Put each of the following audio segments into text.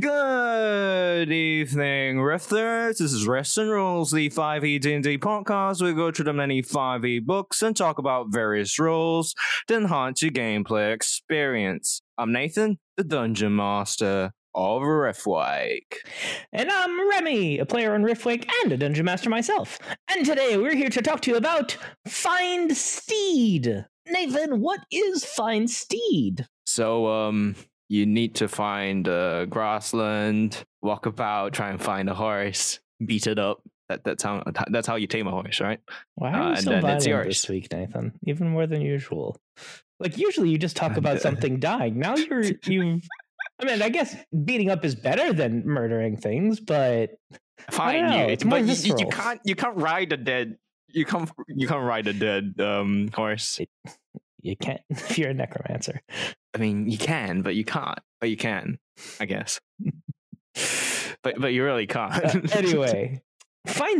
Good evening, Rifters. This is Rest and Rules, the 5e D&D podcast. We go through the many 5e books and talk about various rules to enhance your gameplay experience. I'm Nathan, the Dungeon Master of Riftwake. And I'm Remy, a player on Riftwake and a Dungeon Master myself. And today we're here to talk to you about Find Steed. Nathan, what is Find Steed? So, um, you need to find a grassland, walk about, try and find a horse, beat it up. That, that's how that's how you tame a horse, right? Why are you Uh, and so then it's violent yours. this week, Nathan? Even more than usual. Like usually you just talk about something dying. Now you're you. I mean, I guess beating up is better than murdering things, but Fine, know, you, it's more but you, you- you can't you can't ride a dead you can't you can't ride a dead um horse. you can't if you're a necromancer. I mean, you can, but you can't. But you can, I guess. but but you really can't. Uh, anyway,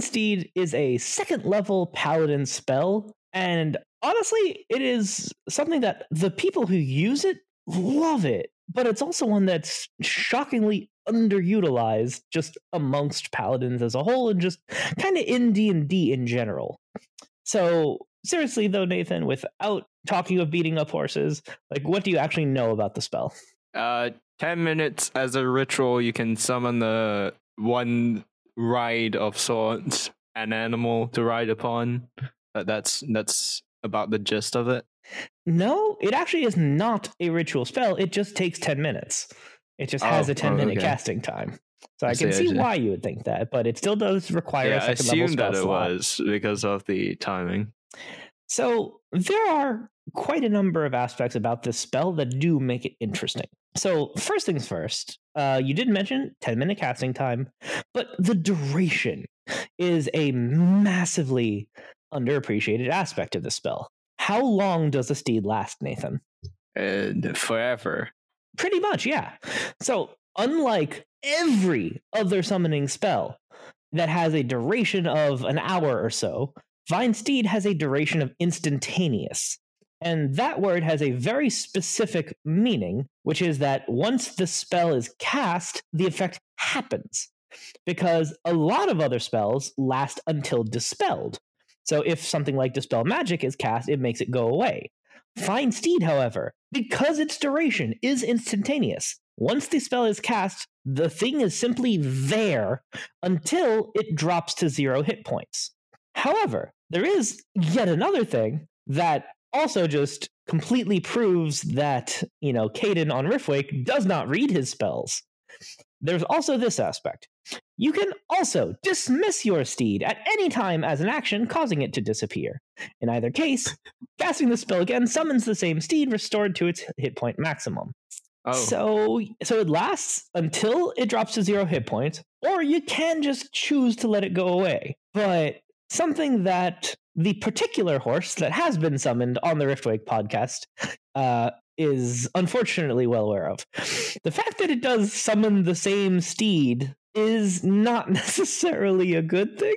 Steed is a second level paladin spell, and honestly, it is something that the people who use it love it, but it's also one that's shockingly underutilized just amongst paladins as a whole and just kind of in D&D in general. So, seriously though, Nathan, without talking of beating up horses, like what do you actually know about the spell? uh, ten minutes as a ritual, you can summon the one ride of sorts, an animal to ride upon. That that's that's about the gist of it. No, it actually is not a ritual spell. It just takes 10 minutes. It just has Oh, a 10 oh, minute okay. casting time. So I, I can see, I see see. why you would think that, but it still does require yeah, a I second level assumed spell that it slot. was because of the timing. So there are quite a number of aspects about this spell that do make it interesting. So first things first, uh, you did mention 10 minute casting time, but the duration is a massively underappreciated aspect of the spell. How long does a steed last, Nathan? Forever. Pretty much, yeah. So, unlike every other summoning spell that has a duration of an hour or so, Find Steed has a duration of instantaneous. And that word has a very specific meaning, which is that once the spell is cast, the effect happens. Because a lot of other spells last until dispelled. So if something like Dispel Magic is cast, it makes it go away. Find Steed, however, because its duration is instantaneous, once the spell is cast, the thing is simply there until it drops to zero hit points. However, there is yet another thing that also just completely proves that, you know, Caden on Riftwake does not read his spells. There's also this aspect. You can also dismiss your steed at any time as an action, causing it to disappear. In either case, casting the spell again summons the same steed restored to its hit point maximum. Oh, So so it lasts until it drops to zero hit points, or you can just choose to let it go away. But something that the particular horse that has been summoned on the Riftwake podcast uh, is unfortunately well aware of. The fact that it does summon the same steed is not necessarily a good thing.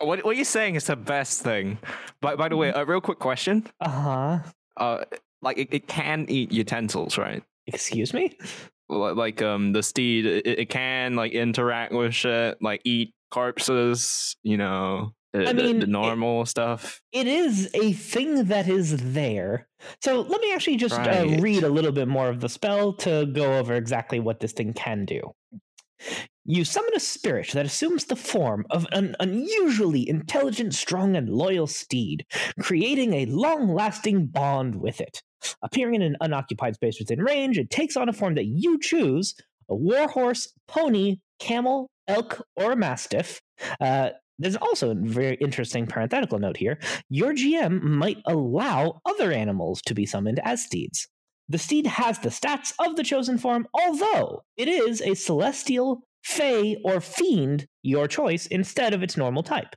what what are you saying is the best thing? By by the way, a real quick question. Uh huh. Uh, like it, it can eat utensils, right? Excuse me? Li- Like um, the steed, it, it can like interact with shit, like eat corpses. You know, the, I the- mean, the it- normal stuff. it is a thing that is there. So let me actually just uh, read a little bit more of the spell to go over exactly what this thing can do. You summon a spirit that assumes the form of an unusually intelligent, strong, and loyal steed, creating a long lasting bond with it. Appearing in an unoccupied space within range, it takes on a form that you choose a warhorse, pony, camel, elk, or mastiff. Uh, there's also a very interesting parenthetical note here. Your GM might allow other animals to be summoned as steeds. the steed has the stats of the chosen form, although it is a celestial, fey, or fiend, your choice, instead of its normal type.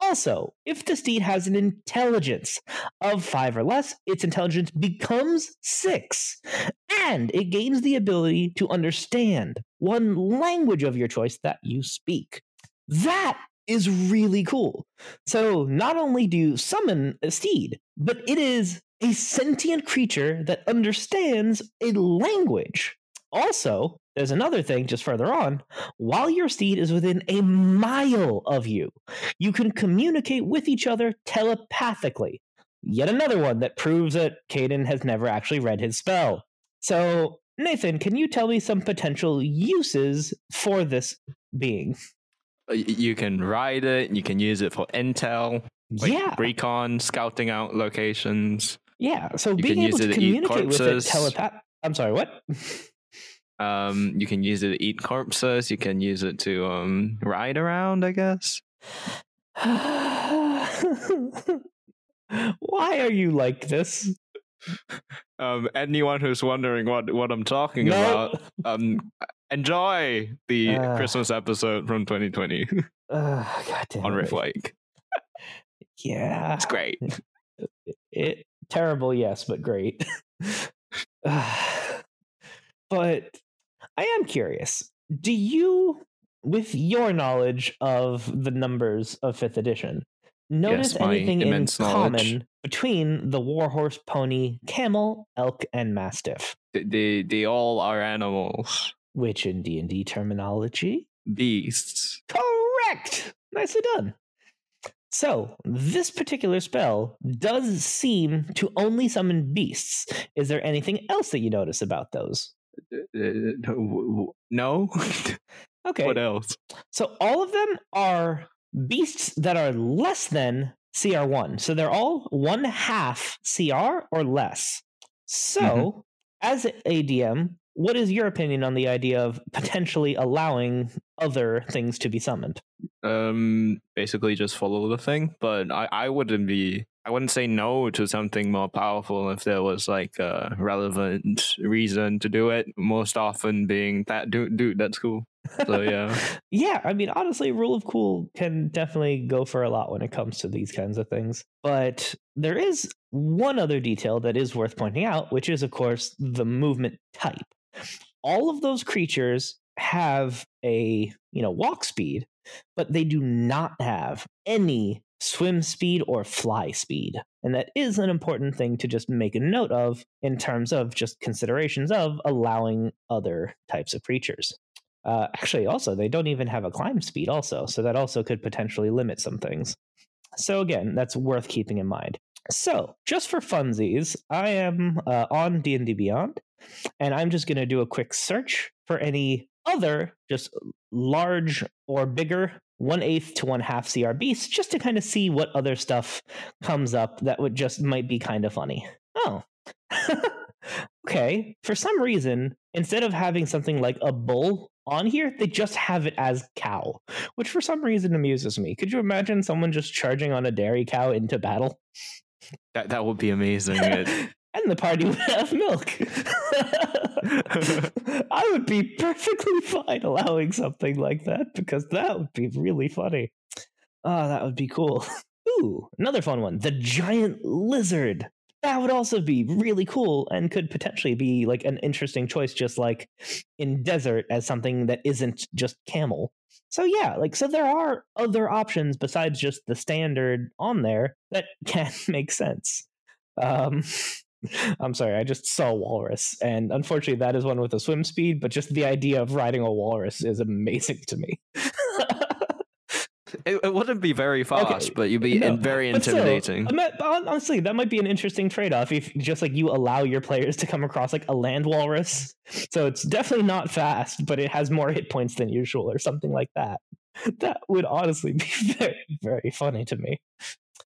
Also, if the steed has an intelligence of five or less, its intelligence becomes six, and it gains the ability to understand one language of your choice that you speak. That is really cool. So, not only do you summon a steed, but it is a sentient creature that understands a language. Also, there's another thing just further on. While your steed is within a mile of you, you can communicate with each other telepathically. Yet another one that proves that Caden has never actually read his spell. So, Nathan, can you tell me some potential uses for this being? Uh, You can ride it. You can use it for intel, like yeah, recon, scouting out locations. yeah. So you being able to to communicate with it telepath. I'm sorry, what? Um, you can use it to eat corpses. You can use it to um ride around. I guess. Why are you like this? Um, anyone who's wondering what what I'm talking No. about, um, enjoy the Uh. Christmas episode from 2020 Ugh, God damn on it. Rift Lake. Yeah. It's great. It terrible, yes, but great. but I am curious. Do you, with your knowledge of the numbers of fifth edition, notice Yes, anything in knowledge. common between the warhorse, pony, camel, elk, and mastiff? They, they they all are animals, Which in D and D terminology, beasts. correct. Nicely done. So, this particular spell does seem to only summon beasts. Is there anything else that you notice about those? Uh, no. Okay. what else? So, all of them are beasts that are less than CR1. So, they're all one half CR or less. So, Mhm. as a DM, what is your opinion on the idea of potentially allowing other things to be summoned? Um, basically just follow the thing. But I I wouldn't be. I wouldn't say no to something more powerful if there was like a relevant reason to do it. Most often being that dude, dude, that's cool. So yeah. Yeah, I mean, honestly, rule of cool can definitely go for a lot when it comes to these kinds of things. But there is one other detail that is worth pointing out, which is, of course, the movement type. All of those creatures have a you know walk speed, but they do not have any swim speed or fly speed. And that is an important thing to just make a note of in terms of just considerations of allowing other types of creatures. Uh, actually, also, they don't even have a climb speed, also. So that also could potentially limit some things. So, again, that's worth keeping in mind. So, just for funsies, I am uh, on D&D Beyond, and I'm just going to do a quick search for any other just large or bigger one eighth to one half CR beasts, just to kind of see what other stuff comes up that would just might be kind of funny. Oh, okay. For some reason, instead of having something like a bull on here, they just have it as cow, which for some reason amuses me. Could you imagine someone just charging on a dairy cow into battle? That that would be amazing. And the party would have milk. I would be perfectly fine allowing something like that because that would be really funny. Oh, that would be cool. Ooh, another fun one. The giant lizard. That would also be really cool and could potentially be like an interesting choice, just like in desert as something that isn't just camel. So yeah, like so there are other options besides just the standard on there that can make sense. Um I'm sorry, I just saw walrus, and unfortunately, that is one with a swim speed. But just the idea of riding a walrus is amazing to me. it, it wouldn't be very fast, but you'd be No, in- very but still, intimidating. I mean, honestly, that might be an interesting trade-off if just like you allow your players to come across like a land walrus. So it's definitely not fast, but it has more hit points than usual, or something like that. That would honestly be very, very funny to me.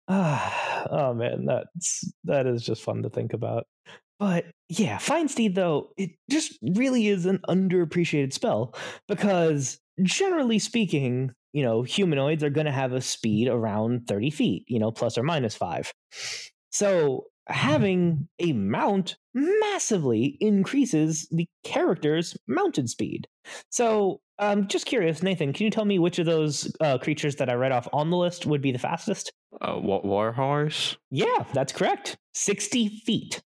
Ah, oh man, that's that is just fun to think about. But yeah, Find Steed though, it just really is an underappreciated spell because generally speaking, you know, humanoids are going to have a speed around 30 feet, you know, plus or minus five. So having a mount massively increases the character's mounted speed. So, um, just curious, Nathan, can you tell me which of those uh, creatures that I read off on the list would be the fastest? Uh, what warhorse? Yeah, that's correct. 60 feet.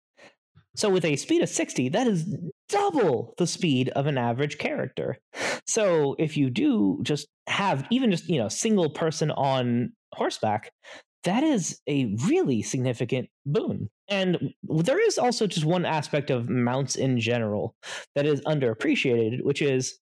So, with a speed of 60, that is double the speed of an average character. So, if you do just have even just, you know, single person on horseback, that is a really significant boon. And there is also just one aspect of mounts in general that is underappreciated, which is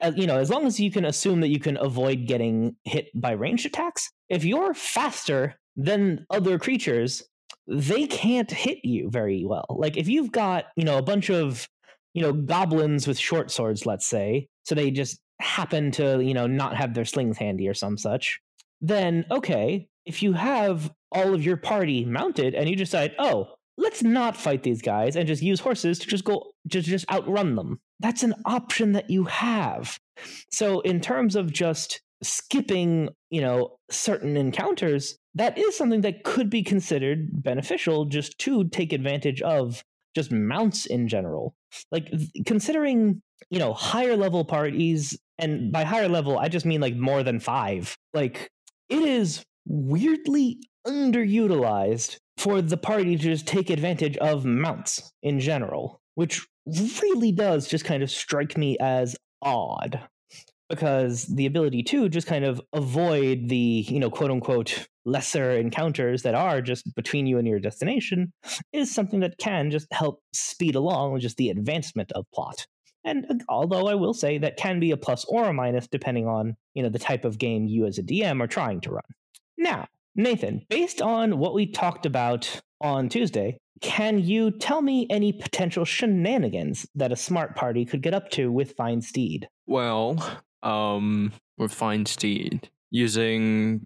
uh, you know, as long as you can assume that you can avoid getting hit by ranged attacks, if you're faster than other creatures, they can't hit you very well. Like if you've got, you know, a bunch of, you know, goblins with short swords, let's say, so they just happen to, you know, not have their slings handy or some such, then okay, if you have all of your party mounted and you decide, oh, let's not fight these guys and just use horses to just go just just outrun them. That's an option that you have. So in terms of just skipping, you know, certain encounters, that is something that could be considered beneficial just to take advantage of just mounts in general. Like considering, you know, higher level parties and by higher level I just mean like more than 5. Like it is weirdly underutilized for the party to just take advantage of mounts in general, which really does just kind of strike me as odd because the ability to just kind of avoid the, you know, quote unquote lesser encounters that are just between you and your destination is something that can just help speed along just the advancement of plot. And uh, although I will say that can be a plus or a minus depending on, you know, the type of game you as a DM are trying to run. Now, Nathan, based on what we talked about on Tuesday, can you tell me any potential shenanigans that a smart party could get up to with Find Steed? Well, um, with Find Steed, using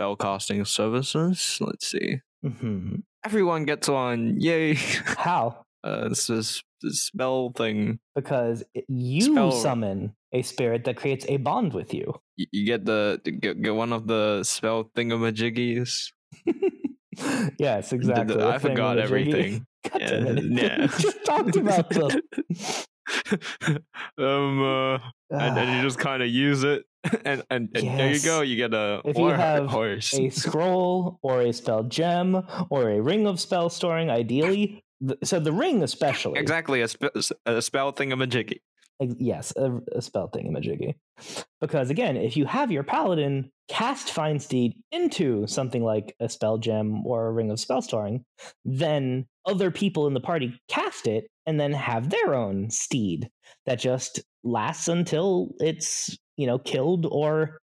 spellcasting services, let's see. Mm-hmm. Everyone gets on. Yay. How? Uh, this is the spell thing. Because you Spell- summon a spirit that creates a bond with you. You, you get the get, get one of the spell thingamajiggies. yes, The- the- exactly. I forgot the everything. It. Yeah. just talked about them. um, uh, and then you just kind of use it, and and, and there you go. You get a If you have horse. a scroll or a spell gem or a ring of spell storing, ideally. So the ring, especially, Exactly a, spe- a spell thingamajiggy. Yes, a, a spell thingamajiggy. Because again, if you have your paladin cast Find Steed into something like a spell gem or a ring of spell storing, then other people in the party cast it and then have their own steed that just lasts until it's you know killed or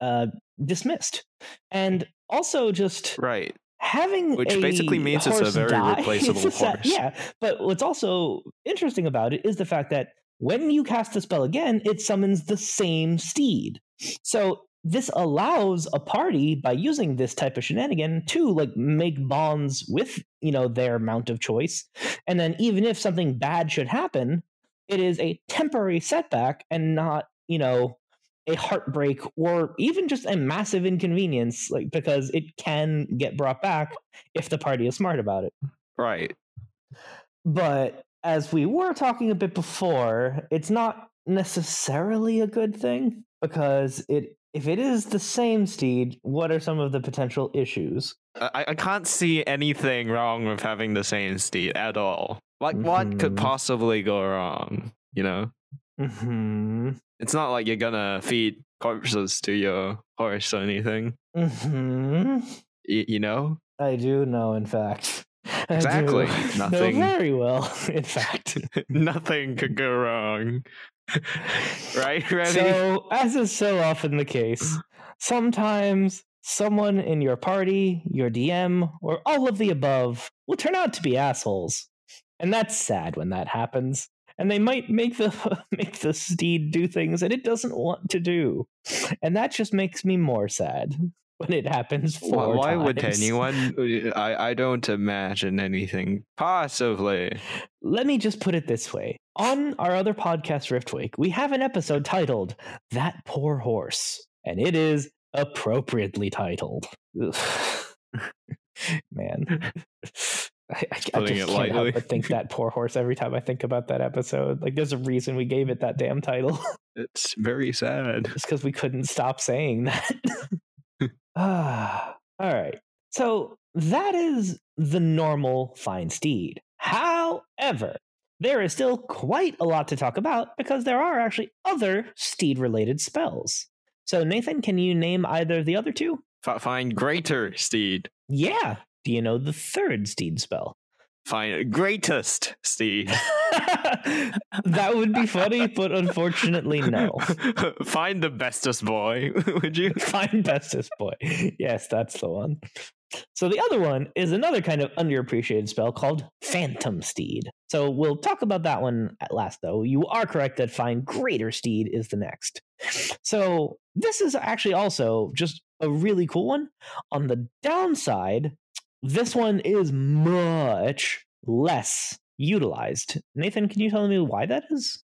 uh, dismissed. And also just Right. having Which a basically means it's a very die- replaceable horse. Yeah, but what's also interesting about it is the fact that when you cast the spell again, it summons the same steed. So this allows a party by using this type of shenanigan to like make bonds with you know their mount of choice, and then even if something bad should happen, it is a temporary setback and not you know a heartbreak or even just a massive inconvenience like because it can get brought back if the party is smart about it Right. but as we were talking a bit before it's not necessarily a good thing because it if it is the same steed what are some of the potential issues I, I can't see anything wrong with having the same steed at all. Like, what could Mhm. possibly go wrong? You know, hmm it's not like you're gonna feed corpses to your horse or anything. hmm Y- you know, i do know in fact Exactly. Nothing- very well in fact nothing could go wrong. right? Ready? So, as is so often the case, sometimes someone in your party, your DM, or all of the above will turn out to be assholes. And that's sad when that happens. And they might make the make the steed do things that it doesn't want to do. And that just makes me more sad when it happens Why, four why would times. anyone? I I don't imagine anything possibly. Let me just put it this way. On our other podcast, Riftwake, we have an episode titled That Poor Horse, and it is appropriately titled. Man. I, I, I just can't help but think that poor horse every time I think about that episode. Like, there's a reason we gave it that damn title. It's very sad. It's because we couldn't stop saying that. Ah, all right. So that is the normal find steed. However, there is still quite a lot to talk about because there are actually other steed related spells. So, Nathan, can you name either of the other two? Find greater steed. Yeah. Do you know the third steed spell? Find greatest steed. that would be funny, but unfortunately, no. find the bestest boy. Would you? Find bestest boy. Yes, that's the one. So the other one is another kind of underappreciated spell called Phantom Steed. So we'll talk about that one at last, though. You are correct that Find Greater Steed is the next. So this is actually also just a really cool one. On the downside, this one is much less utilized. Nathan, can you tell me why that is?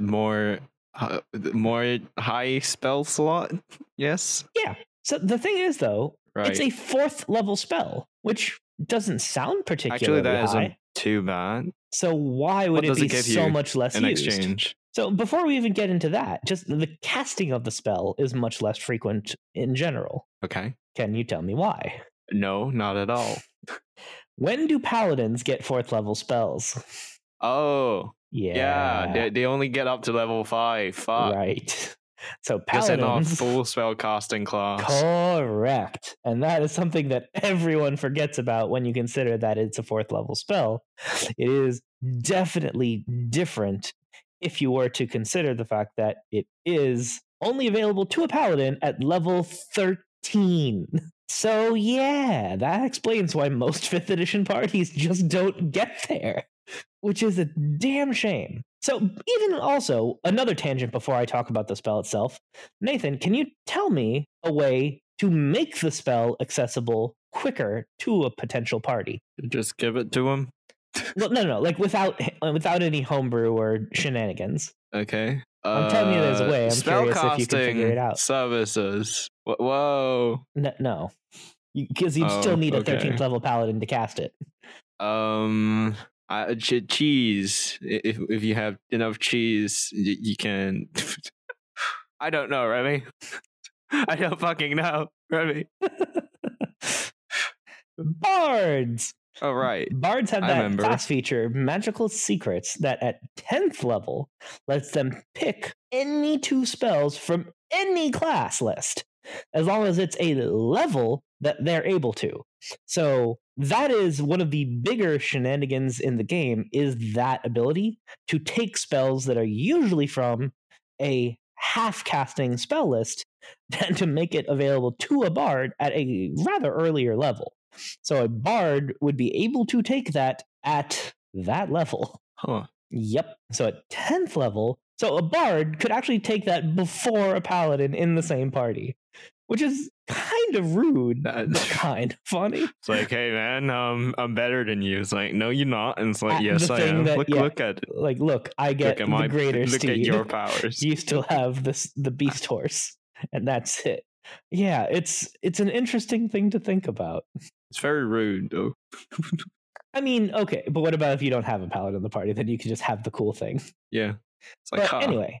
More, uh, more high spell slot. Yes. Yeah. So the thing is, though, Right. it's a fourth level spell, which doesn't sound particularly Actually, that high. isn't too bad. So why would What it be it so much less In used? exchange. So before we even get into that, just the casting of the spell is much less frequent in general. Okay. Can you tell me why? No, not at all. When do paladins get fourth level spells? Oh, Yeah, yeah. they, they only get up to level five. Fuck. right. So Guess paladins full spell casting class. Correct. And that is something that everyone forgets about when you consider that it's a fourth level spell. It is definitely different if you were to consider the fact that it is only available to a paladin at level 13. So, yeah, that explains why most 5th edition parties just don't get there, which is a damn shame. So, even also, another tangent before I talk about the spell itself. Nathan, can you tell me a way to make the spell accessible quicker to a potential party? Just give it to him. Well, no, no, no, like without without any homebrew or shenanigans. Okay. I'm telling you there's a way. I'm curious if you can figure it out. Services. Whoa. No, no. because you'd Oh, still need a okay. 13th level paladin to cast it. Um, I, ch- cheese. If if you have enough cheese, y- you can. I don't know, Remy. I don't fucking know, Remy. Bards. Oh right. Bards have that class feature, Magical Secrets, that at 10th level lets them pick any two spells from any class list, as long as it's a level that they're able to. So that is one of the bigger shenanigans in the game is that ability to take spells that are usually from a half casting spell list and to make it available to a bard at a rather earlier level. So a bard would be able to take that at that level. Huh. Yep. So at 10th level, so a bard could actually take that before a paladin in the same party, which is kind of rude, but kind of funny. It's like, hey man, um, I'm better than you. It's like, no, you're not. And it's like, yes, I am. that- look, yeah. look at it. Like, look, I get look at the my greater look steed. at your powers. you still have this the beast horse, and that's it. Yeah, it's it's an interesting thing to think about. It's very rude, though. I mean, okay, but what about if you don't have a paladin in the party? Then you can just have the cool thing. Yeah. It's like, But huh. anyway,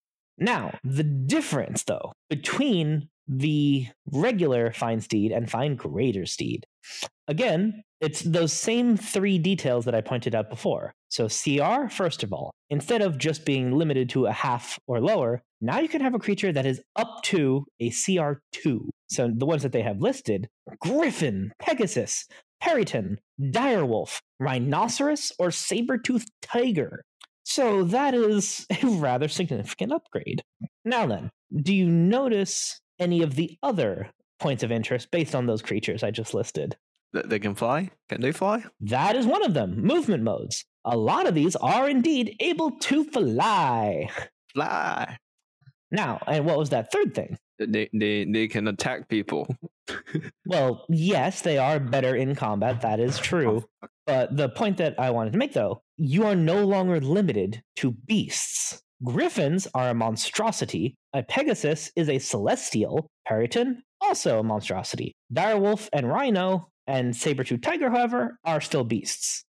Now, the difference, though, between the regular find steed and find greater steed, again, it's those same three details that I pointed out before. So, CR, first of all, instead of just being limited to a half or lower, now you can have a creature that is up to a CR2. So, the ones that they have listed Griffin, Pegasus, Peryton, Direwolf, Rhinoceros, or Saber-toothed Tiger. So that is a rather significant upgrade. Now then, do you notice any of the other points of interest based on those creatures I just listed? Th- They can fly? Can they fly? That is one of them. Movement modes. A lot of these are indeed able to fly. Fly. Now, and what was that third thing? They they they can attack people. Well, yes, they are better in combat. That is oh, true. But the point that I wanted to make, though, you are no longer limited to beasts. Griffins are a monstrosity. A Pegasus is a celestial. Peryton, also a monstrosity. Direwolf and Rhino and Saber-tooth Tiger, however, are still beasts.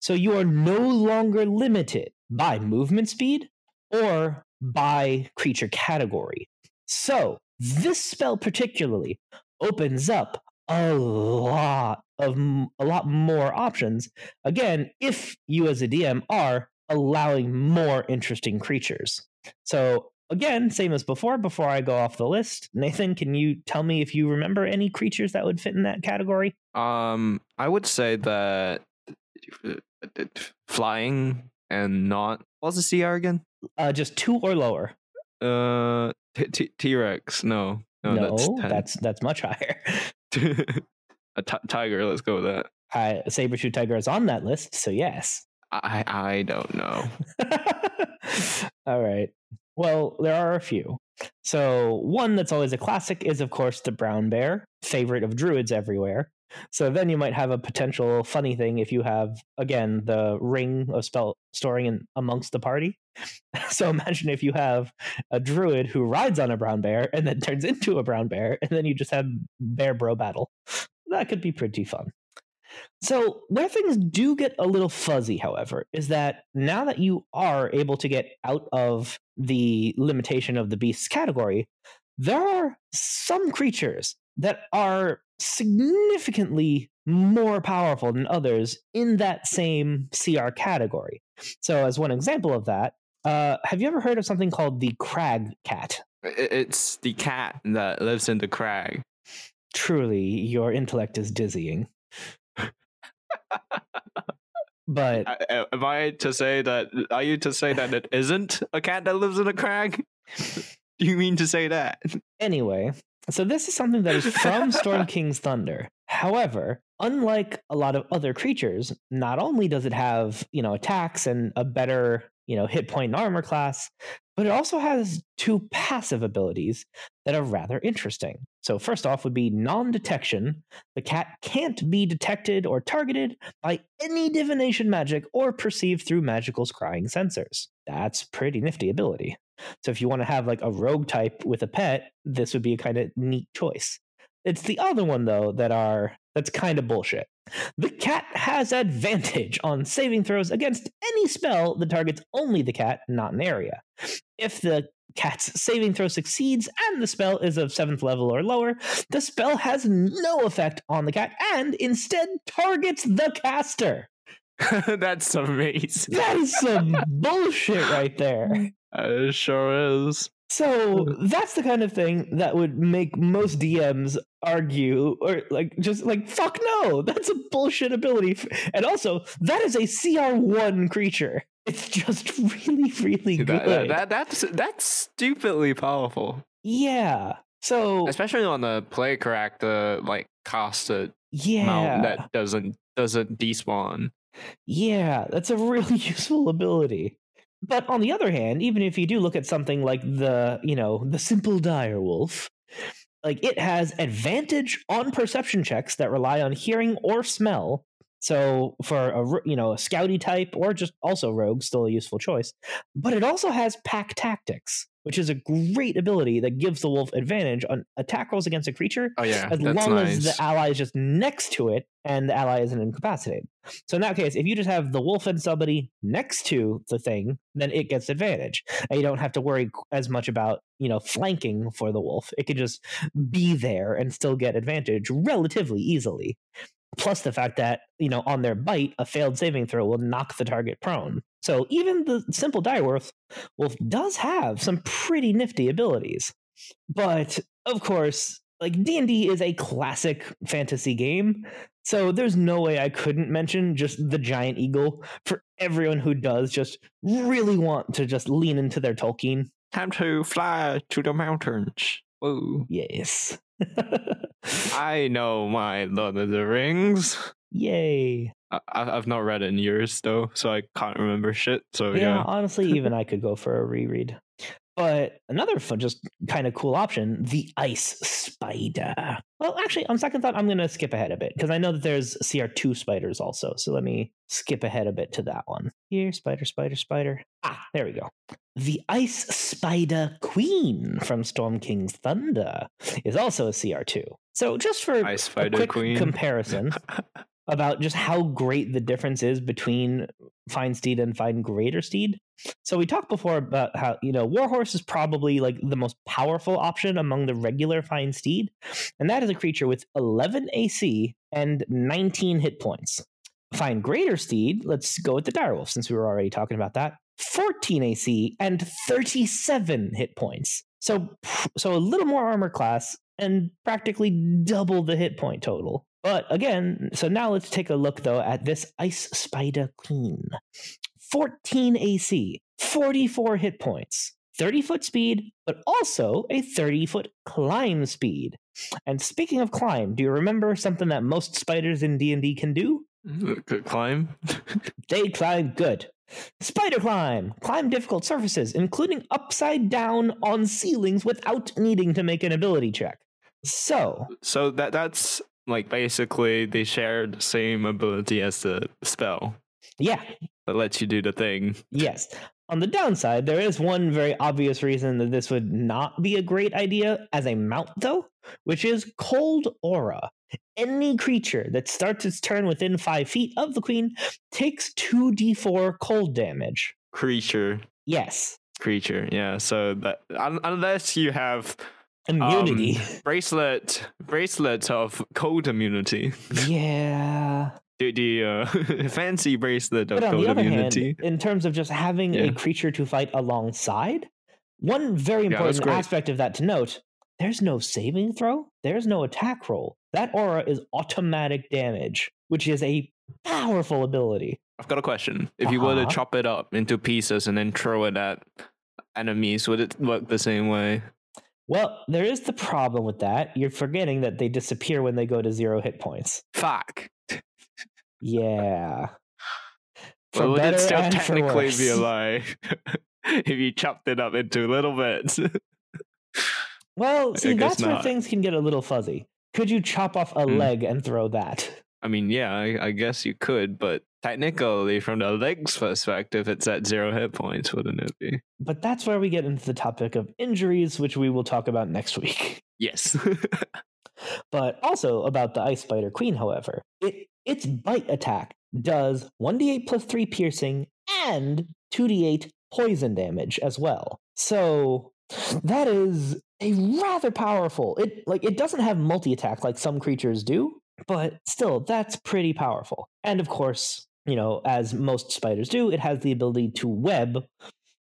So you are no longer limited by movement speed or by creature category. So this spell particularly opens up a lot of a lot more options. Again, if you as a DM are allowing more interesting creatures. So again, same as before. Before I go off the list, Nathan, can you tell me if you remember any creatures that would fit in that category? Um, I would say that flying and not what's the CR again? Uh, just two or lower. Uh, T Rex. No, no, No, that's that's that's, much higher. a tiger. Let's go with that. Uh, Saber-tooth Tiger is on that list, so yes. I I don't know. All right. Well, there are a few. So, one that's always a classic is, of course, the brown bear, favorite of druids everywhere. So, then you might have a potential funny thing if you have, again, the ring of spell storing in amongst the party. So, imagine if you have a druid who rides on a brown bear and then turns into a brown bear, and then you just have bear bro battle. That could be pretty fun. So, where things do get a little fuzzy, however, is that now that you are able to get out of the limitation of the beasts category, there are some creatures that are significantly more powerful than others in that same CR category. So, as one example of that, uh, have you ever heard of something called the crag cat? It's the cat that lives in the crag. Truly, your intellect is dizzying. but I- Am I to say that? Are you to say that it isn't a cat that lives in a crag? Do you mean to say that? Anyway, so this is something that is from Storm King's Thunder. However, unlike a lot of other creatures, not only does it have, you know, attacks and a better, you know, hit point and armor class, but it also has two passive abilities that are rather interesting. So first off would be non-detection. The cat can't be detected or targeted by any divination magic or perceived through magical scrying sensors. That's pretty nifty ability. So if you want to have like a rogue type with a pet, this would be a kind of neat choice. It's the other one though that are that's kind of bullshit. The cat has advantage on saving throws against any spell that targets only the cat, not an area. If the cat's saving throw succeeds and the spell is of seventh level or lower, the spell has no effect on the cat and instead targets the caster. That's amazing. That is some bullshit right there. Uh, it sure is. So that's the kind of thing that would make most DMs argue or like just like fuck no, that's a bullshit ability. And also, that is a CR1 creature. It's just really, really good. That, that, that- that's that's stupidly powerful, yeah. So especially on the play correct the like casted yeah, mount that doesn't doesn't despawn. Yeah, that's a really useful ability. But on the other hand, even if you do look at something like the, you know, the simple dire wolf, like it has advantage on perception checks that rely on hearing or smell. So for a you know a scouty type or just also rogue, still a useful choice. But it also has pack tactics, which is a great ability that gives the wolf advantage on attack rolls against a creature Oh yeah, as long nice. as the ally is just next to it and the ally isn't incapacitated. So in that case, if you just have the wolf and somebody next to the thing, then it gets advantage, and you don't have to worry as much about you know flanking for the wolf. It can just be there and still get advantage relatively easily. Plus the fact that you know on their bite, a failed saving throw will knock the target prone. So even the simple direwolf wolf does have some pretty nifty abilities. But of course, like D&D is a classic fantasy game. So there's no way I couldn't mention just the giant eagle for everyone who does just really want to just lean into their Tolkien. Time to fly to the mountains. Whoa. Yes. I know my Lord of the Rings. Yay. I, I've not read it in years though, so I can't remember shit. So yeah, yeah, honestly, even I could go for a reread. But another fun, just kind of cool option, the Ice Spider. Well, actually, on second thought, I'm going to skip ahead a bit because I know that there's CR2 spiders also. So let me skip ahead a bit to that one. Here, spider, spider, spider. Ah, there we go. The Ice Spider Queen from Storm King's Thunder is also a CR2. So just for Ice a quick Queen. comparison, about just how great the difference is between Find Steed and Find Greater Steed. So we talked before about how you know Warhorse is probably like the most powerful option among the regular Find Steed, and that is a creature with 11 AC and 19 hit points. Find Greater Steed, let's go with the Direwolf since we were already talking about that. 14 AC and 37 hit points. So so a little more armor class and practically double the hit point total. But again, so now let's take a look though at this Ice Spider Queen. 14 AC, 44 hit points, 30 foot speed, but also a 30 foot climb speed. And speaking of climb, do you remember something that most spiders in D&D can do? Could climb. They climb good. Spider climb. Climb difficult surfaces, including upside down on ceilings without needing to make an ability check. So, so that that's like basically they share the same ability as the spell yeah, that lets you do the thing. Yes. On the downside, there is one very obvious reason that this would not be a great idea as a mount, though, which is Cold Aura. Any creature that starts its turn within five feet of the queen takes 2d4 cold damage. Creature, Yes. creature. Yeah. So that un- unless you have Immunity. Um, bracelet, bracelet of cold immunity, yeah. The, the uh, fancy bracelet of But on the other immunity. hand, in terms of just having Yeah. a creature to fight alongside, one very important great. aspect of that to note there's no saving throw, there's no attack roll. That aura is automatic damage, which is a powerful ability. I've got a question. If you were to Uh-huh. chop it up into pieces and then throw it at enemies, would it work the same way? Well, there is the problem with that. You're forgetting that they disappear when they go to zero hit points. Fuck. Yeah. Well, would it still technically be worse. alive if you chopped it up into little bits? Well, see, that's where things can get a little fuzzy. Could you chop off a Hmm. leg and throw that? I mean, yeah, I, I guess you could, but technically, from the leg's perspective, it's at zero hit points, wouldn't it be? But that's where we get into the topic of injuries, which we will talk about next week. Yes. But also about the Ice Spider Queen, however, it its bite attack does 1d8 plus 3 piercing and 2d8 poison damage as well. So that is a rather powerful. It like it doesn't have multi attack like some creatures do, but still that's pretty powerful. And of course, you know, as most spiders do, it has the ability to web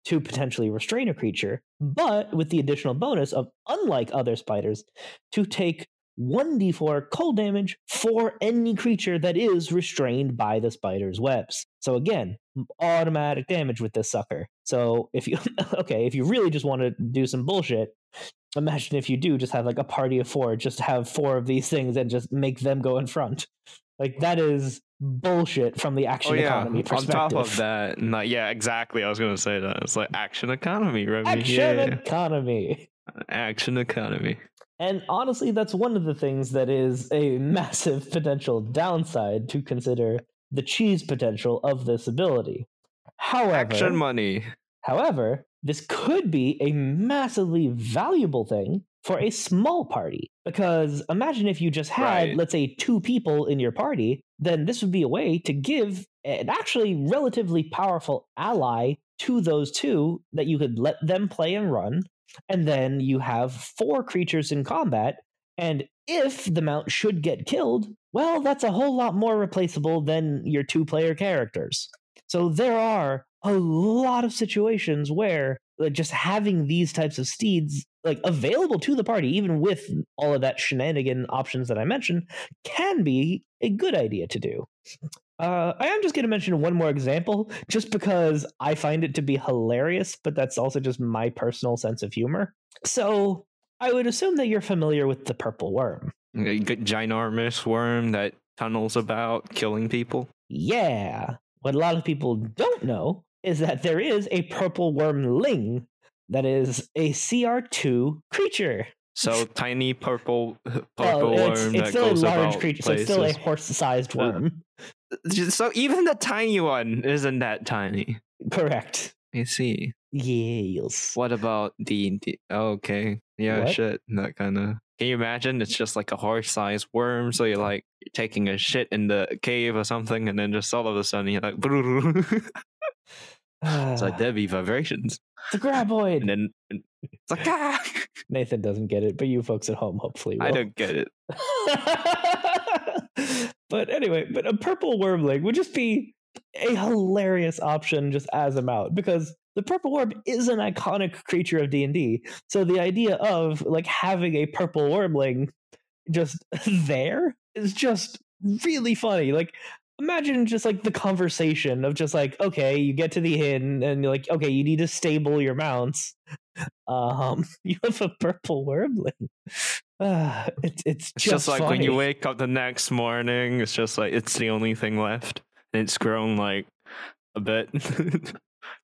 to potentially restrain a creature, but with the additional bonus of unlike other spiders to take 1d4 cold damage for any creature that is restrained by the spider's webs. So again, automatic damage with this sucker. So if you okay, if you really just want to do some bullshit, imagine if you do just have like a party of 4, just have 4 of these things and just make them go in front. Like that is bullshit from the oh, action oh yeah. economy On top of that, not, yeah, exactly. I was gonna say that. It's like action economy, right? action yeah. economy. Action economy. And honestly, that's one of the things that is a massive potential downside to consider the cheese potential of this ability. However, Action money. however, this could be a massively valuable thing for a small party. Because imagine if you just had, Right. let's say, two people in your party, then this would be a way to give an actually relatively powerful ally to those two that you could let them play and run. And then you have four creatures in combat. And if the mount should get killed, well, that's a whole lot more replaceable than your two player characters. So there are a lot of situations where like, just having these types of steeds like available to the party, even with all of that shenanigan options that I mentioned, can be a good idea to do. Uh, I am just going to mention one more example, just because I find it to be hilarious, but that's also just my personal sense of humor. So I would assume that you're familiar with the purple worm. A ginormous worm that tunnels about killing people. Yeah. What a lot of people don't know is that there is a purple wormling that is a CR2 creature. So tiny purple purple it's, worm it's that still a goes large creature, so it's still a horse-sized Uh, worm. So even the tiny one isn't that tiny. Correct. I see. Yes. What about the, the okay. Yeah, What? shit. That kind of. Can you imagine? It's just like a horse-sized worm. So you're like you're taking a shit in the cave or something, and then just all of a sudden you're like, it's it's like there be vibrations, the graboid. and then and it's like ah! Nathan doesn't get it, but you folks at home hopefully will. I don't get it. but anyway, but a purple wormling would just be a hilarious option just as a mount because the purple worm is an iconic creature of D&D. So the idea of like having a purple wormling just there is just really funny. Like imagine just like the conversation of just like okay, you get to the inn and you're like okay, you need to stable your mounts. Um you have a purple wormling. Uh, it's it's It's just, like when you wake up the next morning, it's just like it's the only thing left. And it's grown like a bit.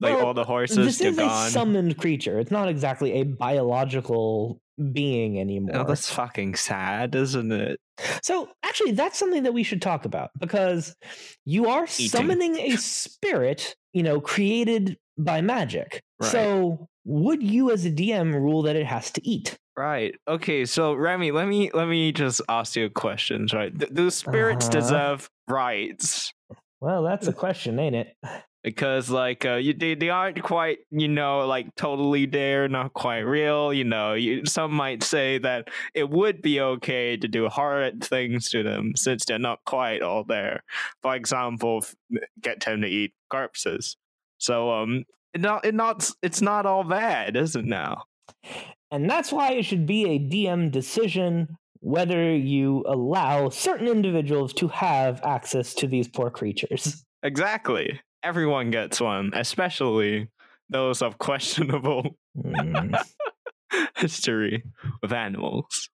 like Well, all the horses this is gone. a summoned creature. It's not exactly a biological being anymore. Oh, that's fucking sad, isn't it? So actually, that's something that we should talk about because you are Eating. summoning a spirit, you know, created by magic. Right. So would you, as a DM, rule that it has to eat? Right. Okay. So Remy, let me let me just ask you questions. Right? Th- do spirits Uh-huh. deserve rights? Well, that's a question, ain't it? Because like uh, you, they they aren't quite you know like totally there, not quite real. You know, you, some might say that it would be okay to do hard things to them since they're not quite all there. For example, f- get them to eat corpses. So um, it not it not it's not all bad, is it now? And that's why it should be a DM decision whether you allow certain individuals to have access to these poor creatures. Exactly. Everyone gets one, especially those of questionable Hmm. history with animals.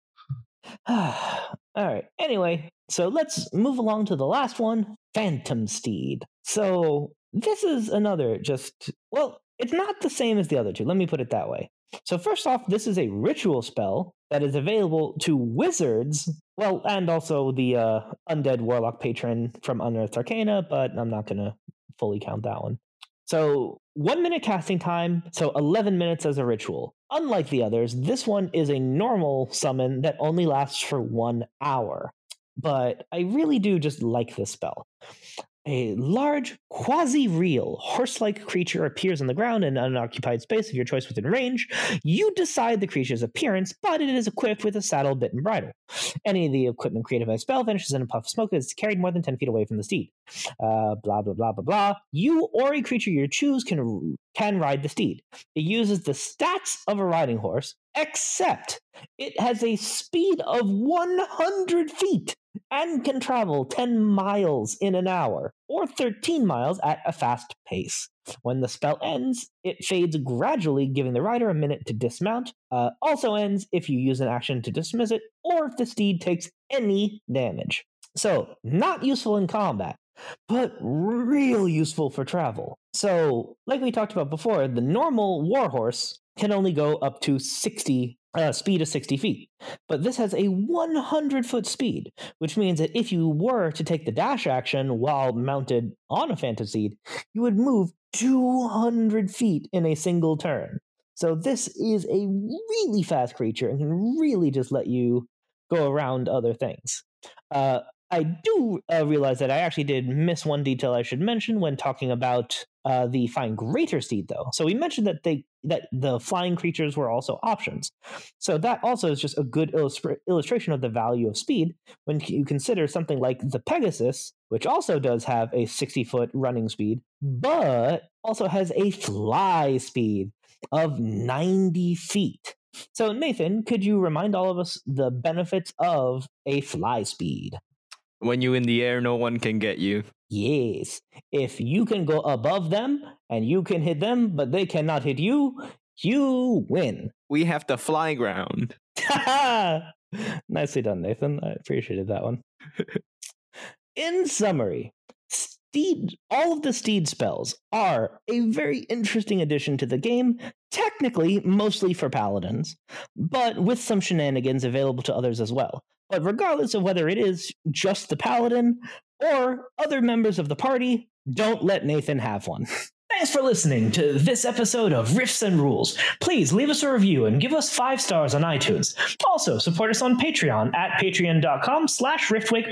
All right. Anyway, so let's move along to the last one Phantom Steed. So this is another just, well, it's not the same as the other two. Let me put it that way. So, first off, this is a ritual spell that is available to wizards, well, and also the uh, undead warlock patron from Unearthed Arcana, but I'm not going to fully count that one. So, one minute casting time, so 11 minutes as a ritual. Unlike the others, this one is a normal summon that only lasts for one hour. But I really do just like this spell. A large, quasi real, horse like creature appears on the ground in an unoccupied space of your choice within range. You decide the creature's appearance, but it is equipped with a saddle, bit, and bridle. Any of the equipment created by the spell vanishes in a puff of smoke it's carried more than 10 feet away from the steed uh, blah blah blah blah blah. You or a creature you choose can can ride the steed. It uses the stats of a riding horse, except it has a speed of 100 feet and can travel 10 miles in an hour or 13 miles at a fast pace. When the spell ends, it fades gradually, giving the rider a minute to dismount. Uh, also ends if you use an action to dismiss it or if the steed takes any damage. So, not useful in combat, but real useful for travel. So, like we talked about before, the normal warhorse can only go up to 60 uh, speed of 60 feet. But this has a 100 foot speed, which means that if you were to take the dash action while mounted on a Phantom Steed, you would move 200 feet in a single turn. So this is a really fast creature and can really just let you go around other things. Uh, I do uh, realize that I actually did miss one detail I should mention when talking about uh, the Find Greater Steed, though. So we mentioned that they that the flying creatures were also options. So that also is just a good illustra- illustration of the value of speed when you consider something like the Pegasus, which also does have a 60 foot running speed, but also has a fly speed of 90 feet. So, Nathan, could you remind all of us the benefits of a fly speed? When you in the air, no one can get you. Yes. If you can go above them and you can hit them, but they cannot hit you, you win. We have to fly ground. Nicely done, Nathan. I appreciated that one. In summary, Steed, all of the Steed spells are a very interesting addition to the game, technically mostly for paladins, but with some shenanigans available to others as well. But regardless of whether it is just the paladin or other members of the party, don't let Nathan have one. Thanks for listening to this episode of Riffs and Rules. Please leave us a review and give us five stars on iTunes. Also, support us on Patreon at patreon.com slash riftwake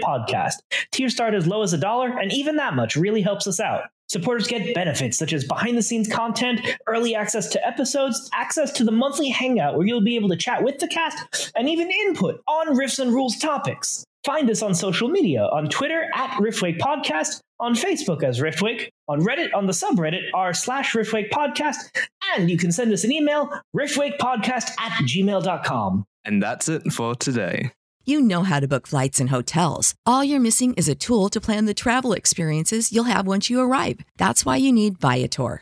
Tier start as low as a dollar, and even that much really helps us out. Supporters get benefits such as behind the scenes content, early access to episodes, access to the monthly hangout where you'll be able to chat with the cast, and even input on Riffs and Rules topics. Find us on social media on Twitter at Riftwake Podcast, on Facebook as Riftwake, on Reddit on the subreddit r slash Riftwake Podcast, and you can send us an email, riftwakepodcast at gmail.com. And that's it for today. You know how to book flights and hotels. All you're missing is a tool to plan the travel experiences you'll have once you arrive. That's why you need Viator.